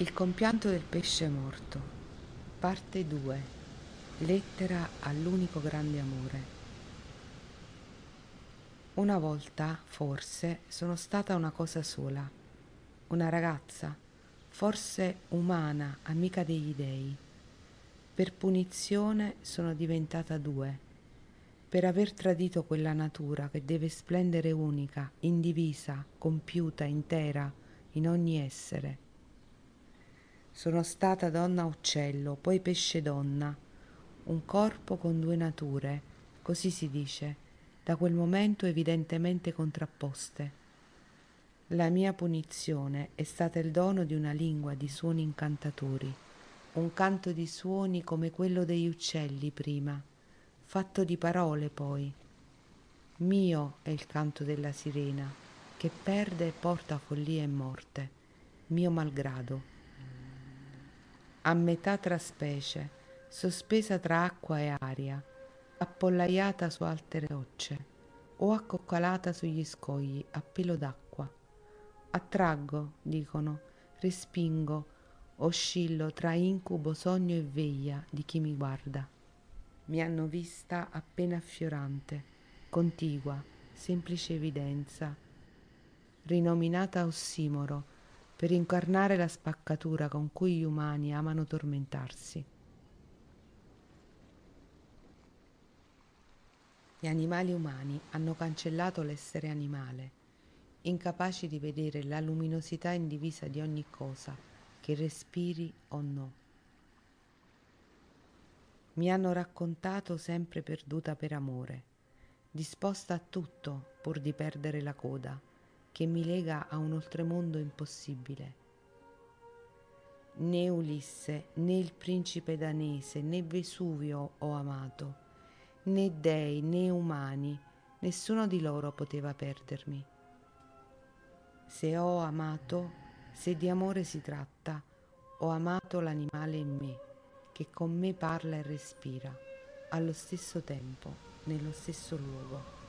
Il compianto del pesce morto. Parte 2. Lettera all'unico grande amore. Una volta, forse, sono stata una cosa sola, una ragazza, forse umana, amica degli dei. Per punizione sono diventata due per aver tradito quella natura che deve splendere unica, indivisa, compiuta, intera in ogni essere. Sono stata donna uccello, poi pesce donna, un corpo con due nature, così si dice, da quel momento evidentemente contrapposte. La mia punizione è stata il dono di una lingua di suoni incantatori, un canto di suoni come quello degli uccelli prima, fatto di parole poi. Mio è il canto della sirena, che perde e porta follie e morte, mio malgrado. A metà tra specie, sospesa tra acqua e aria, appollaiata su alte rocce, o accoccolata sugli scogli a pelo d'acqua. Attraggo, dicono, respingo, oscillo tra incubo, sogno e veglia di chi mi guarda mi hanno vista appena affiorante, contigua, semplice evidenza, rinominata ossimoro per incarnare la spaccatura con cui gli umani amano tormentarsi. Gli animali umani hanno cancellato l'essere animale, incapaci di vedere la luminosità indivisa di ogni cosa, che respiri o no mi hanno raccontato sempre perduta per amore, disposta a tutto pur di perdere la coda, che mi lega a un oltremondo impossibile. Né Ulisse, né il principe danese, né Vesuvio ho amato, né dei, né umani, nessuno di loro poteva perdermi. Se ho amato, se di amore si tratta, ho amato l'animale in me che con me parla e respira allo stesso tempo, nello stesso luogo.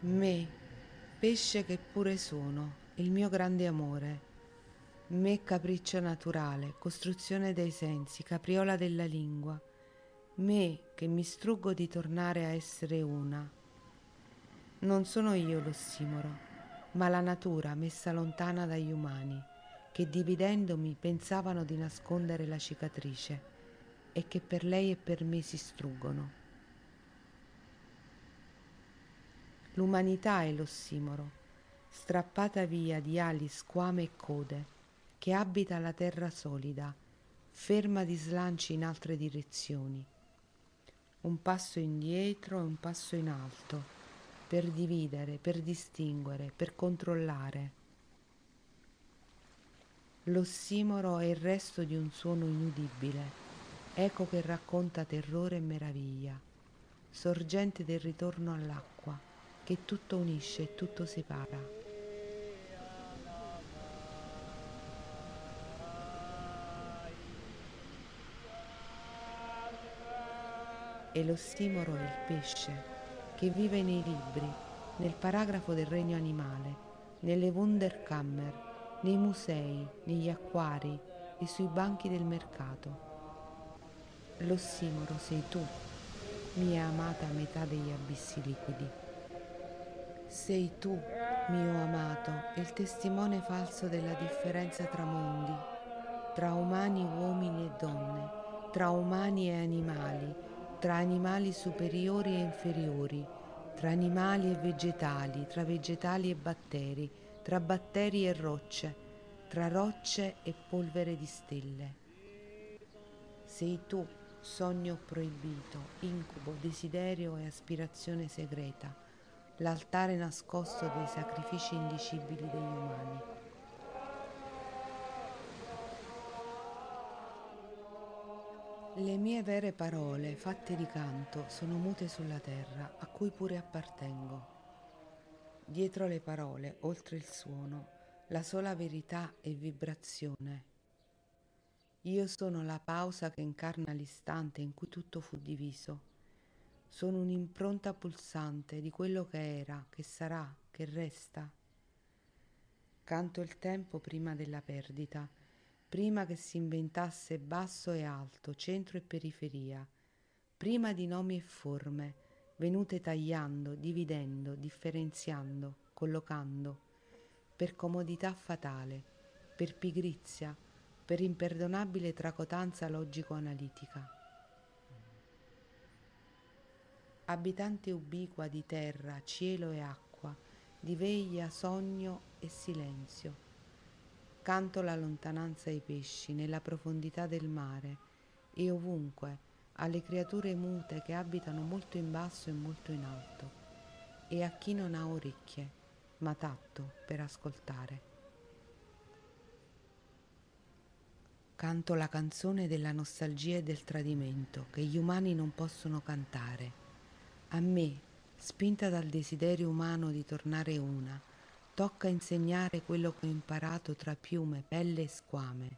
Me, pesce che pure sono, il mio grande amore, me capriccio naturale, costruzione dei sensi, capriola della lingua, me che mi struggo di tornare a essere una. Non sono io l'ossimoro, ma la natura messa lontana dagli umani, che dividendomi pensavano di nascondere la cicatrice e che per lei e per me si struggono. L'umanità è l'ossimoro, strappata via di ali, squame e code, che abita la terra solida, ferma di slanci in altre direzioni. Un passo indietro e un passo in alto per dividere, per distinguere, per controllare. L'ossimoro è il resto di un suono inudibile, eco che racconta terrore e meraviglia, sorgente del ritorno all'acqua, che tutto unisce e tutto separa. E l'ossimoro è il pesce che vive nei libri, nel paragrafo del regno animale, nelle Wunderkammer, nei musei, negli acquari e sui banchi del mercato. L'ossimoro sei tu, mia amata metà degli abissi liquidi. Sei tu, mio amato, il testimone falso della differenza tra mondi, tra umani uomini e donne, tra umani e animali, tra animali superiori e inferiori, tra animali e vegetali, tra vegetali e batteri, tra batteri e rocce, tra rocce e polvere di stelle. Sei tu, sogno proibito, incubo, desiderio e aspirazione segreta, l'altare nascosto dei sacrifici indicibili degli umani. Le mie vere parole, fatte di canto, sono mute sulla terra, a cui pure appartengo. Dietro le parole, oltre il suono, la sola verità è vibrazione. Io sono la pausa che incarna l'istante in cui tutto fu diviso. Sono un'impronta pulsante di quello che era, che sarà, che resta. Canto il tempo prima della perdita, prima che si inventasse basso e alto, centro e periferia, prima di nomi e forme, venute tagliando, dividendo, differenziando, collocando, per comodità fatale, per pigrizia, per imperdonabile tracotanza logico-analitica. Abitante ubiqua di terra, cielo e acqua, di veglia, sogno e silenzio. Canto la lontananza ai pesci, nella profondità del mare e ovunque, alle creature mute che abitano molto in basso e molto in alto, e a chi non ha orecchie, ma tatto per ascoltare. Canto la canzone della nostalgia e del tradimento che gli umani non possono cantare a me, spinta dal desiderio umano di tornare una, tocca insegnare quello che ho imparato tra piume, pelle e squame.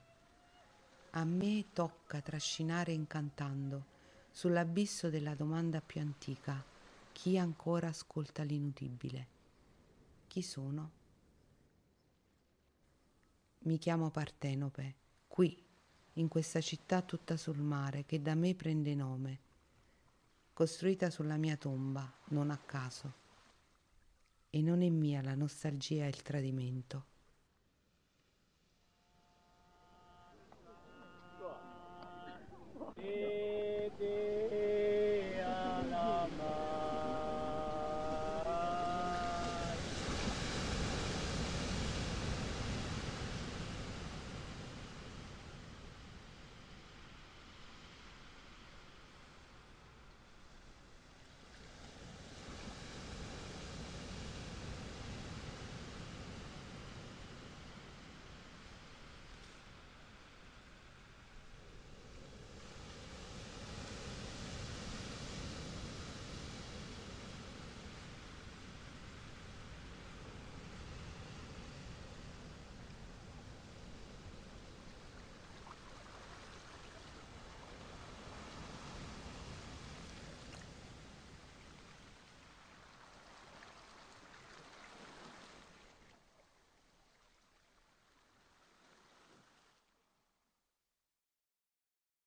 A me tocca trascinare incantando sull'abisso della domanda più antica chi ancora ascolta l'inudibile. Chi sono? Mi chiamo Partenope, qui, in questa città tutta sul mare che da me prende nome costruita sulla mia tomba, non a caso. E non è mia la nostalgia e il tradimento.